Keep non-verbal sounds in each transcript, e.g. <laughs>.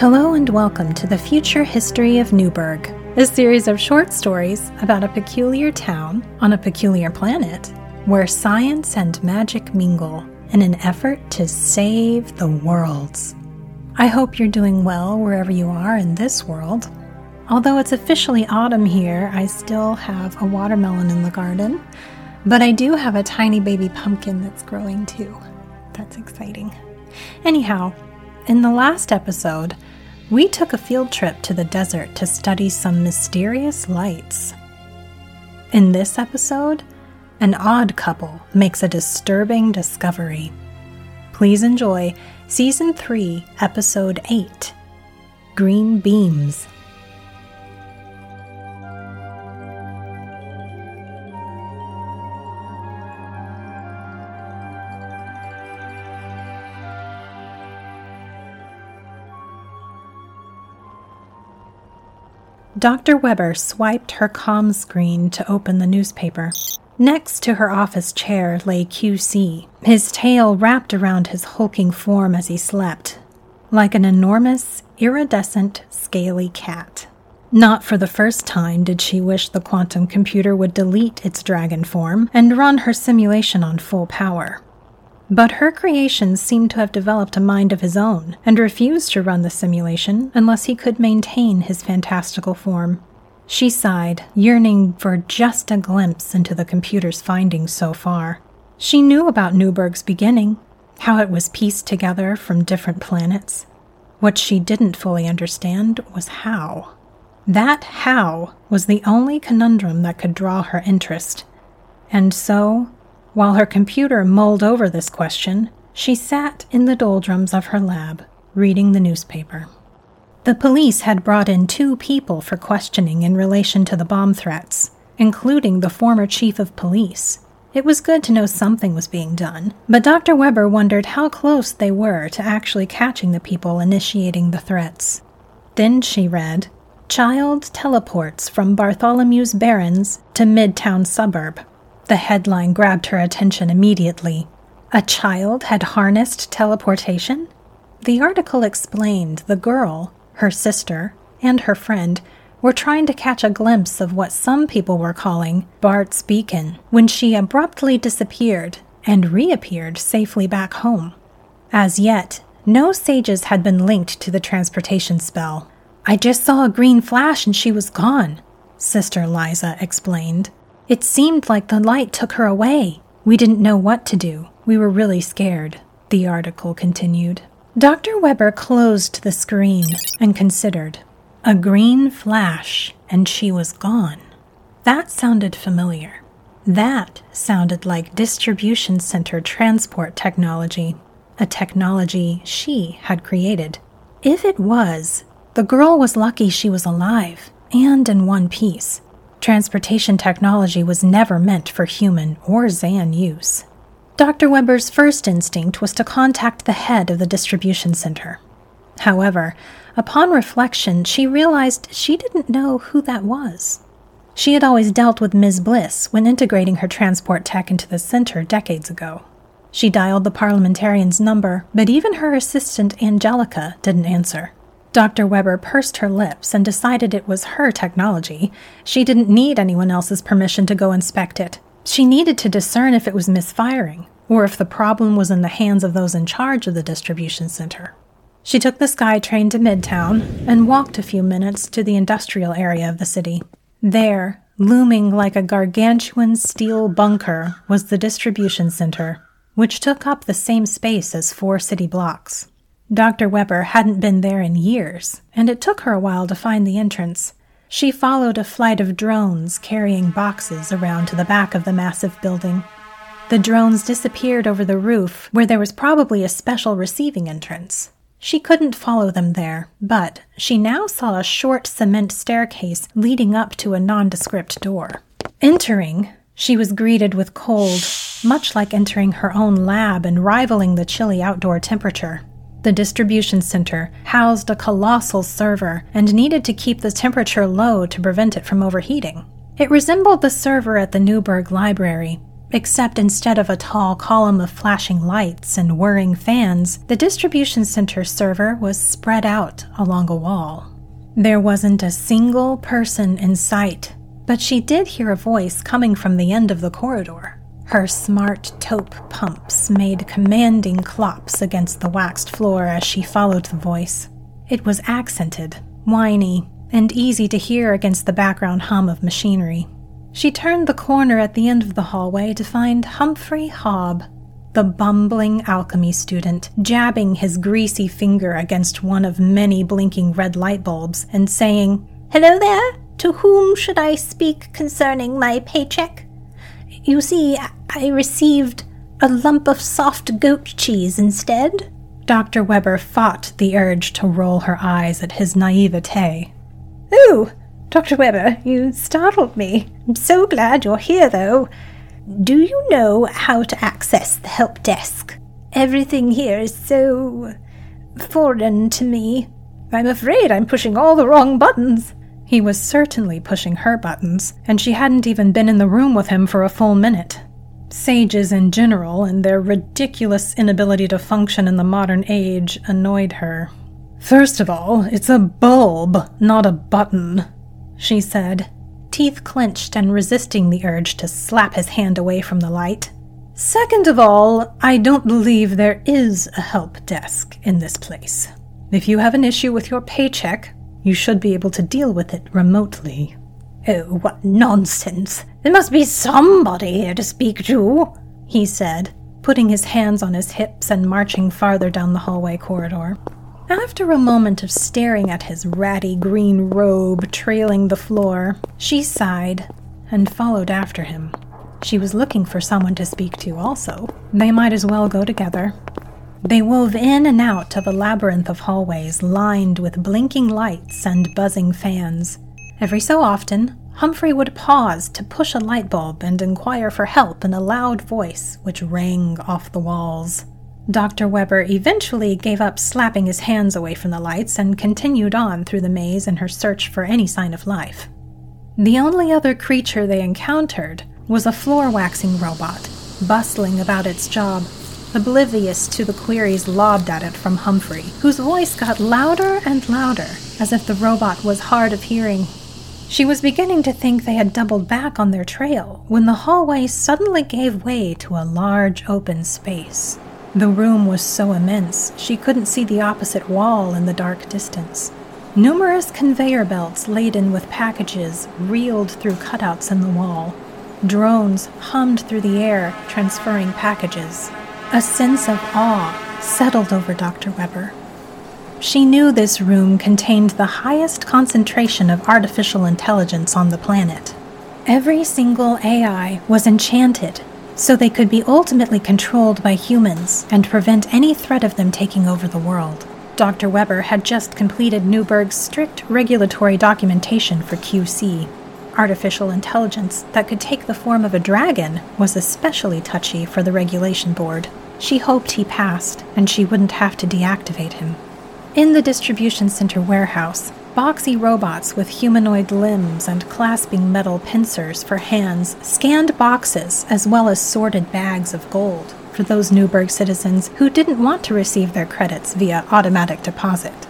Hello and welcome to the Future History of Newburg, a series of short stories about a peculiar town on a peculiar planet where science and magic mingle in an effort to save the worlds. I hope you're doing well wherever you are in this world. Although it's officially autumn here, I still have a watermelon in the garden, but I do have a tiny baby pumpkin that's growing too. That's exciting. Anyhow, in the last episode, we took a field trip to the desert to study some mysterious lights. In this episode, an odd couple makes a disturbing discovery. Please enjoy Season 3, Episode 8 Green Beams. Dr. Weber swiped her comm screen to open the newspaper. Next to her office chair lay QC, his tail wrapped around his hulking form as he slept, like an enormous, iridescent, scaly cat. Not for the first time did she wish the quantum computer would delete its dragon form and run her simulation on full power. But her creations seemed to have developed a mind of his own and refused to run the simulation unless he could maintain his fantastical form. She sighed, yearning for just a glimpse into the computer's findings so far. She knew about Newburg's beginning, how it was pieced together from different planets. What she didn't fully understand was how. That how was the only conundrum that could draw her interest. And so, while her computer mulled over this question, she sat in the doldrums of her lab, reading the newspaper. The police had brought in two people for questioning in relation to the bomb threats, including the former chief of police. It was good to know something was being done, but Dr. Weber wondered how close they were to actually catching the people initiating the threats. Then she read Child teleports from Bartholomew's Barrens to Midtown suburb. The headline grabbed her attention immediately. A child had harnessed teleportation? The article explained the girl, her sister, and her friend were trying to catch a glimpse of what some people were calling Bart's beacon when she abruptly disappeared and reappeared safely back home. As yet, no sages had been linked to the transportation spell. I just saw a green flash and she was gone, Sister Liza explained. It seemed like the light took her away. We didn't know what to do. We were really scared, the article continued. Dr. Weber closed the screen and considered. A green flash, and she was gone. That sounded familiar. That sounded like distribution center transport technology, a technology she had created. If it was, the girl was lucky she was alive and in one piece. Transportation technology was never meant for human or Zan use. Dr. Weber's first instinct was to contact the head of the distribution center. However, upon reflection, she realized she didn't know who that was. She had always dealt with Ms. Bliss when integrating her transport tech into the center decades ago. She dialed the parliamentarian's number, but even her assistant Angelica didn't answer. Dr. Weber pursed her lips and decided it was her technology. She didn't need anyone else's permission to go inspect it. She needed to discern if it was misfiring, or if the problem was in the hands of those in charge of the distribution center. She took the SkyTrain to Midtown and walked a few minutes to the industrial area of the city. There, looming like a gargantuan steel bunker, was the distribution center, which took up the same space as four city blocks. Dr. Weber hadn't been there in years, and it took her a while to find the entrance. She followed a flight of drones carrying boxes around to the back of the massive building. The drones disappeared over the roof, where there was probably a special receiving entrance. She couldn't follow them there, but she now saw a short cement staircase leading up to a nondescript door. Entering, she was greeted with cold, much like entering her own lab and rivaling the chilly outdoor temperature. The distribution center housed a colossal server and needed to keep the temperature low to prevent it from overheating. It resembled the server at the Newburg Library, Except instead of a tall column of flashing lights and whirring fans, the distribution center server was spread out along a wall. There wasn't a single person in sight, but she did hear a voice coming from the end of the corridor. Her smart taupe pumps made commanding clops against the waxed floor as she followed the voice. It was accented, whiny, and easy to hear against the background hum of machinery. She turned the corner at the end of the hallway to find Humphrey Hobb, the bumbling alchemy student, jabbing his greasy finger against one of many blinking red light bulbs and saying, Hello there! To whom should I speak concerning my paycheck? You see, I received a lump of soft goat cheese instead. Dr. Weber fought the urge to roll her eyes at his naivete. Oh, Dr. Weber, you startled me. I'm so glad you're here, though. Do you know how to access the help desk? Everything here is so foreign to me. I'm afraid I'm pushing all the wrong buttons. He was certainly pushing her buttons, and she hadn't even been in the room with him for a full minute. Sages in general and their ridiculous inability to function in the modern age annoyed her. First of all, it's a bulb, not a button, she said, teeth clenched and resisting the urge to slap his hand away from the light. Second of all, I don't believe there is a help desk in this place. If you have an issue with your paycheck, you should be able to deal with it remotely. Oh, what nonsense! There must be somebody here to speak to, he said, putting his hands on his hips and marching farther down the hallway corridor. After a moment of staring at his ratty green robe trailing the floor, she sighed and followed after him. She was looking for someone to speak to, also. They might as well go together. They wove in and out of a labyrinth of hallways lined with blinking lights and buzzing fans. Every so often, Humphrey would pause to push a light bulb and inquire for help in a loud voice which rang off the walls. Dr. Weber eventually gave up slapping his hands away from the lights and continued on through the maze in her search for any sign of life. The only other creature they encountered was a floor waxing robot, bustling about its job, oblivious to the queries lobbed at it from Humphrey, whose voice got louder and louder, as if the robot was hard of hearing. She was beginning to think they had doubled back on their trail when the hallway suddenly gave way to a large open space. The room was so immense she couldn't see the opposite wall in the dark distance. Numerous conveyor belts laden with packages reeled through cutouts in the wall. Drones hummed through the air, transferring packages. A sense of awe settled over Dr. Weber. She knew this room contained the highest concentration of artificial intelligence on the planet. Every single AI was enchanted so they could be ultimately controlled by humans and prevent any threat of them taking over the world. Dr. Weber had just completed Newburg's strict regulatory documentation for QC. Artificial intelligence that could take the form of a dragon was especially touchy for the regulation board. She hoped he passed and she wouldn't have to deactivate him. In the distribution center warehouse, Boxy robots with humanoid limbs and clasping metal pincers for hands scanned boxes as well as sorted bags of gold for those Newburg citizens who didn't want to receive their credits via automatic deposit.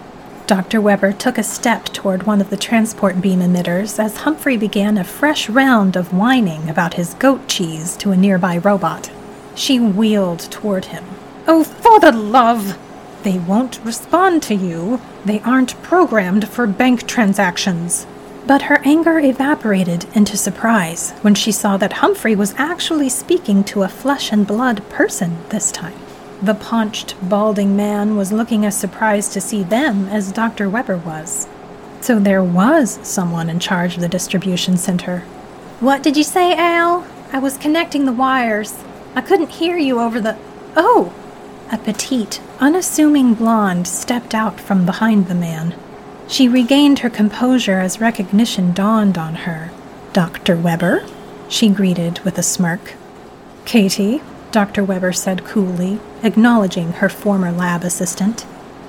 Dr. Weber took a step toward one of the transport beam emitters as Humphrey began a fresh round of whining about his goat cheese to a nearby robot. She wheeled toward him. Oh, for the love! They won't respond to you. They aren't programmed for bank transactions. But her anger evaporated into surprise when she saw that Humphrey was actually speaking to a flesh and blood person this time. The paunched, balding man was looking as surprised to see them as Dr. Weber was. So there was someone in charge of the distribution center. What did you say, Al? I was connecting the wires. I couldn't hear you over the. Oh! A petite, unassuming blonde stepped out from behind the man. She regained her composure as recognition dawned on her. Dr. Weber? she greeted with a smirk. Katie, Dr. Weber said coolly, acknowledging her former lab assistant.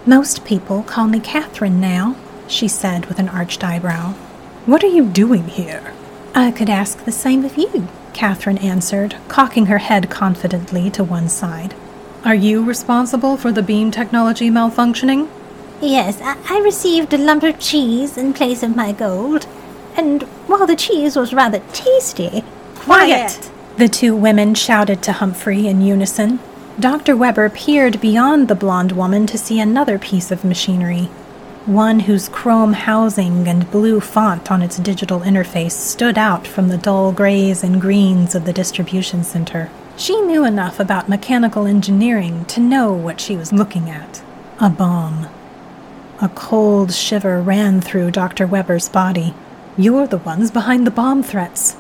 Most people call me Catherine now, she said with an arched eyebrow. What are you doing here? I could ask the same of you, Catherine answered, cocking her head confidently to one side. Are you responsible for the beam technology malfunctioning? Yes, I, I received a lump of cheese in place of my gold, and while the cheese was rather tasty. Quiet! The two women shouted to Humphrey in unison. Dr. Weber peered beyond the blonde woman to see another piece of machinery, one whose chrome housing and blue font on its digital interface stood out from the dull grays and greens of the distribution center. She knew enough about mechanical engineering to know what she was looking at a bomb. A cold shiver ran through Dr. Weber's body. You're the ones behind the bomb threats.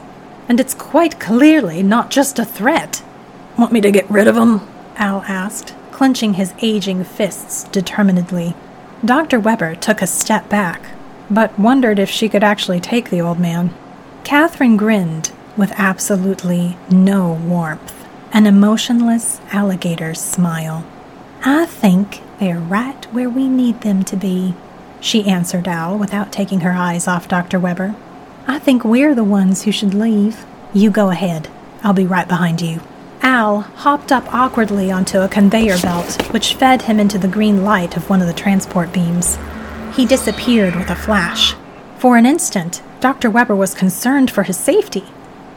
And it's quite clearly not just a threat. Want me to get rid of him? Al asked, clenching his aging fists determinedly. Dr. Weber took a step back, but wondered if she could actually take the old man. Catherine grinned with absolutely no warmth, an emotionless alligator's smile. I think they're right where we need them to be, she answered Al without taking her eyes off Dr. Weber. I think we're the ones who should leave. You go ahead. I'll be right behind you. Al hopped up awkwardly onto a conveyor belt, which fed him into the green light of one of the transport beams. He disappeared with a flash. For an instant, Dr. Weber was concerned for his safety,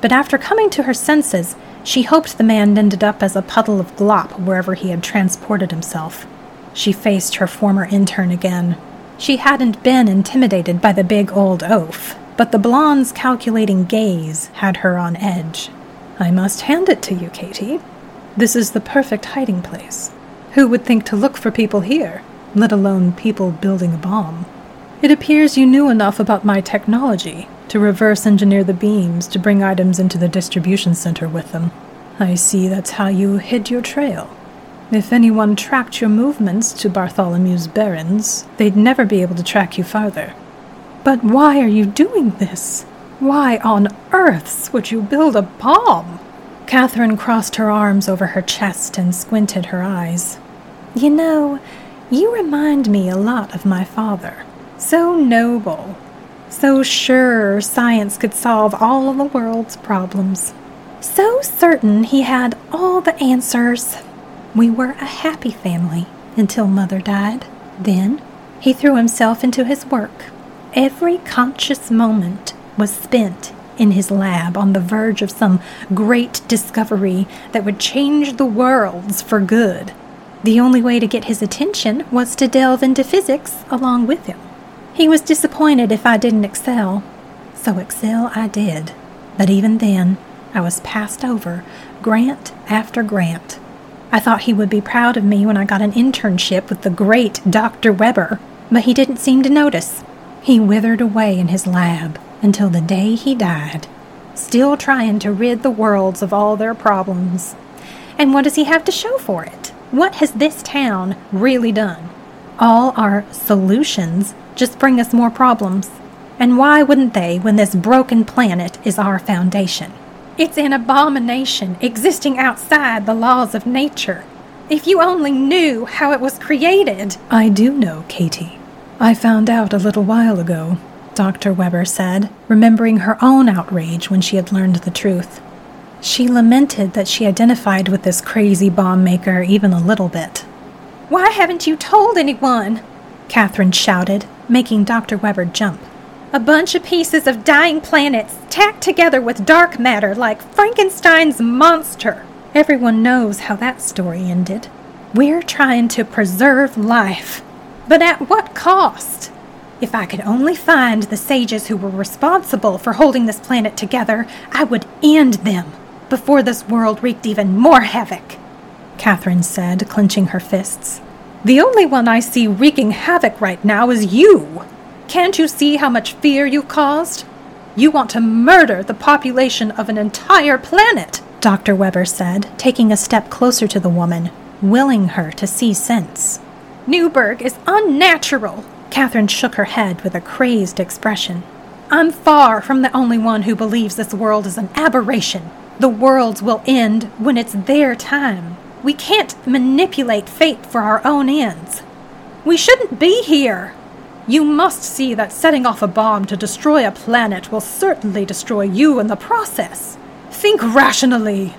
but after coming to her senses, she hoped the man ended up as a puddle of glop wherever he had transported himself. She faced her former intern again. She hadn't been intimidated by the big old oaf, but the blonde's calculating gaze had her on edge. I must hand it to you, Katie. This is the perfect hiding place. Who would think to look for people here, let alone people building a bomb? It appears you knew enough about my technology to reverse engineer the beams to bring items into the distribution center with them. I see that's how you hid your trail. If anyone tracked your movements to Bartholomew's Barrens, they'd never be able to track you farther. But why are you doing this? Why on earths would you build a bomb? Catherine crossed her arms over her chest and squinted her eyes. You know, you remind me a lot of my father. So noble. So sure science could solve all of the world's problems. So certain he had all the answers. We were a happy family until Mother died. Then he threw himself into his work. Every conscious moment was spent in his lab on the verge of some great discovery that would change the worlds for good. The only way to get his attention was to delve into physics along with him. He was disappointed if I didn't excel, so excel I did. But even then, I was passed over, grant after grant. I thought he would be proud of me when I got an internship with the great Dr. Weber, but he didn't seem to notice. He withered away in his lab until the day he died, still trying to rid the worlds of all their problems. And what does he have to show for it? What has this town really done? All our solutions just bring us more problems. And why wouldn't they when this broken planet is our foundation? It's an abomination existing outside the laws of nature. If you only knew how it was created. I do know, Katie. I found out a little while ago, Dr. Weber said, remembering her own outrage when she had learned the truth. She lamented that she identified with this crazy bomb maker even a little bit. Why haven't you told anyone? Catherine shouted, making Dr. Weber jump. A bunch of pieces of dying planets tacked together with dark matter like Frankenstein's monster. Everyone knows how that story ended. We're trying to preserve life. But at what cost? If I could only find the sages who were responsible for holding this planet together, I would end them before this world wreaked even more havoc. Catherine said, clenching her fists. The only one I see wreaking havoc right now is you. Can't you see how much fear you caused? You want to murder the population of an entire planet, Dr. Weber said, taking a step closer to the woman, willing her to see sense. Newburg is unnatural. Catherine shook her head with a crazed expression. I'm far from the only one who believes this world is an aberration. The worlds will end when it's their time. We can't manipulate fate for our own ends. We shouldn't be here. You must see that setting off a bomb to destroy a planet will certainly destroy you in the process. Think rationally.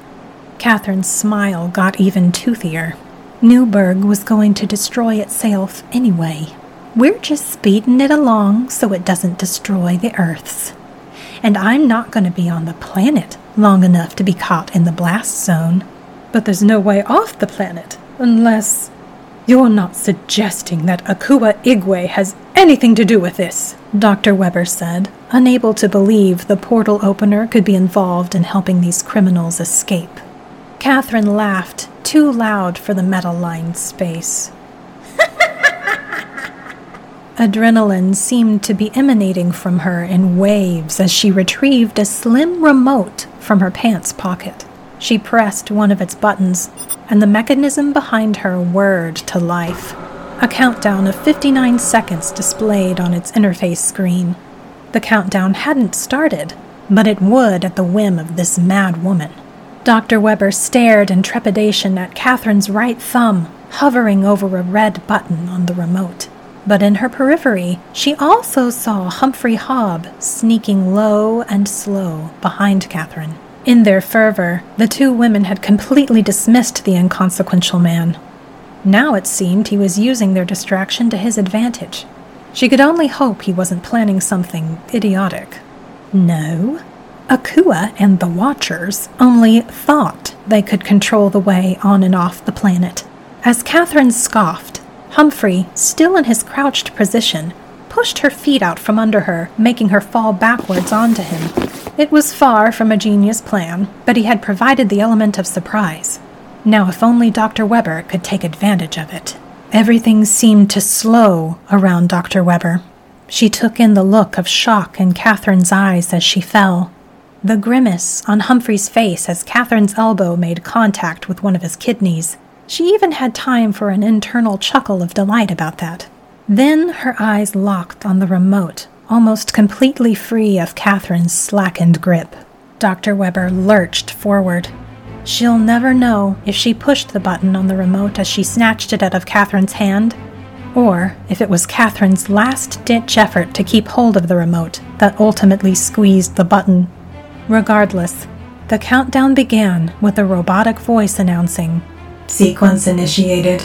Catherine's smile got even toothier. Newburg was going to destroy itself anyway. We're just speeding it along so it doesn't destroy the Earth's. And I'm not going to be on the planet long enough to be caught in the blast zone. But there's no way off the planet, unless. You're not suggesting that Akua Igwe has anything to do with this, Dr. Weber said, unable to believe the portal opener could be involved in helping these criminals escape. Catherine laughed, too loud for the metal lined space. <laughs> Adrenaline seemed to be emanating from her in waves as she retrieved a slim remote from her pants pocket. She pressed one of its buttons, and the mechanism behind her whirred to life. A countdown of 59 seconds displayed on its interface screen. The countdown hadn't started, but it would at the whim of this mad woman. Dr. Weber stared in trepidation at Catherine's right thumb, hovering over a red button on the remote but in her periphery, she also saw Humphrey Hobb sneaking low and slow behind Catherine. In their fervor, the two women had completely dismissed the inconsequential man. Now it seemed he was using their distraction to his advantage. She could only hope he wasn't planning something idiotic. No. Akua and the Watchers only thought they could control the way on and off the planet. As Catherine scoffed, Humphrey, still in his crouched position, pushed her feet out from under her, making her fall backwards onto him. It was far from a genius plan, but he had provided the element of surprise. Now, if only Dr. Weber could take advantage of it. Everything seemed to slow around Dr. Weber. She took in the look of shock in Catherine's eyes as she fell. The grimace on Humphrey's face as Catherine's elbow made contact with one of his kidneys. She even had time for an internal chuckle of delight about that. Then her eyes locked on the remote, almost completely free of Catherine's slackened grip. Dr. Weber lurched forward. She'll never know if she pushed the button on the remote as she snatched it out of Catherine's hand, or if it was Catherine's last ditch effort to keep hold of the remote that ultimately squeezed the button. Regardless, the countdown began with a robotic voice announcing Sequence initiated.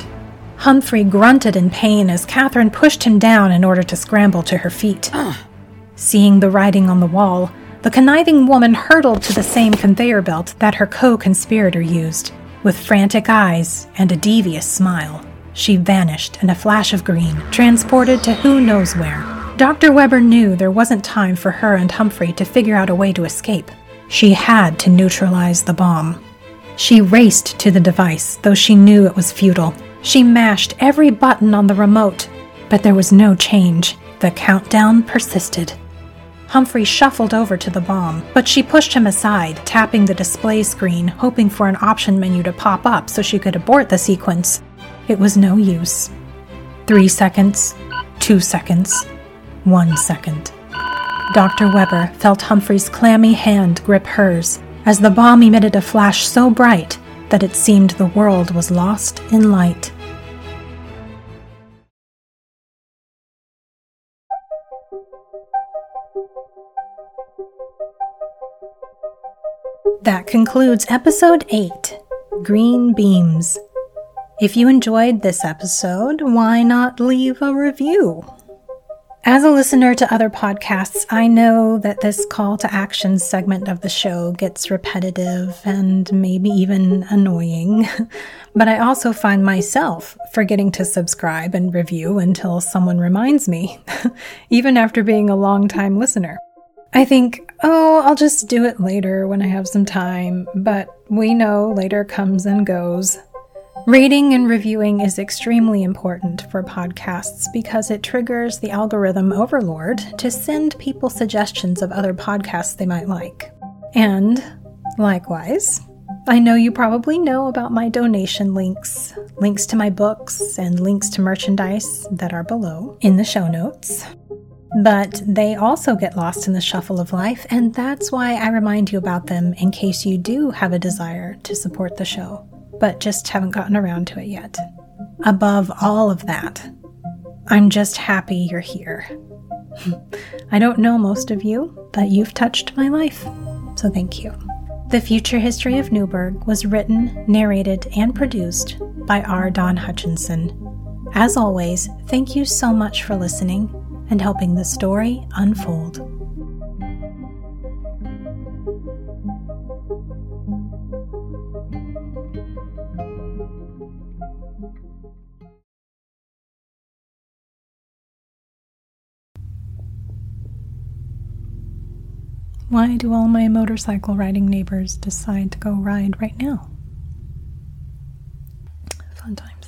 Humphrey grunted in pain as Catherine pushed him down in order to scramble to her feet. Seeing the writing on the wall, the conniving woman hurtled to the same conveyor belt that her co conspirator used. With frantic eyes and a devious smile, she vanished in a flash of green, transported to who knows where. Dr. Weber knew there wasn't time for her and Humphrey to figure out a way to escape. She had to neutralize the bomb. She raced to the device, though she knew it was futile. She mashed every button on the remote, but there was no change. The countdown persisted. Humphrey shuffled over to the bomb, but she pushed him aside, tapping the display screen, hoping for an option menu to pop up so she could abort the sequence. It was no use. Three seconds, two seconds, one second. Dr. Weber felt Humphrey's clammy hand grip hers as the bomb emitted a flash so bright that it seemed the world was lost in light. That concludes episode 8 Green Beams. If you enjoyed this episode, why not leave a review? As a listener to other podcasts, I know that this call to action segment of the show gets repetitive and maybe even annoying, <laughs> but I also find myself forgetting to subscribe and review until someone reminds me, <laughs> even after being a long time listener. I think, oh, I'll just do it later when I have some time, but we know later comes and goes. Rating and reviewing is extremely important for podcasts because it triggers the algorithm overlord to send people suggestions of other podcasts they might like. And likewise, I know you probably know about my donation links, links to my books, and links to merchandise that are below in the show notes. But they also get lost in the shuffle of life, and that's why I remind you about them in case you do have a desire to support the show but just haven't gotten around to it yet. Above all of that, I'm just happy you're here. <laughs> I don't know most of you, but you've touched my life, so thank you. The Future History of Newburg was written, narrated, and produced by R. Don Hutchinson. As always, thank you so much for listening and helping the story unfold. Why do all my motorcycle riding neighbors decide to go ride right now? Fun time.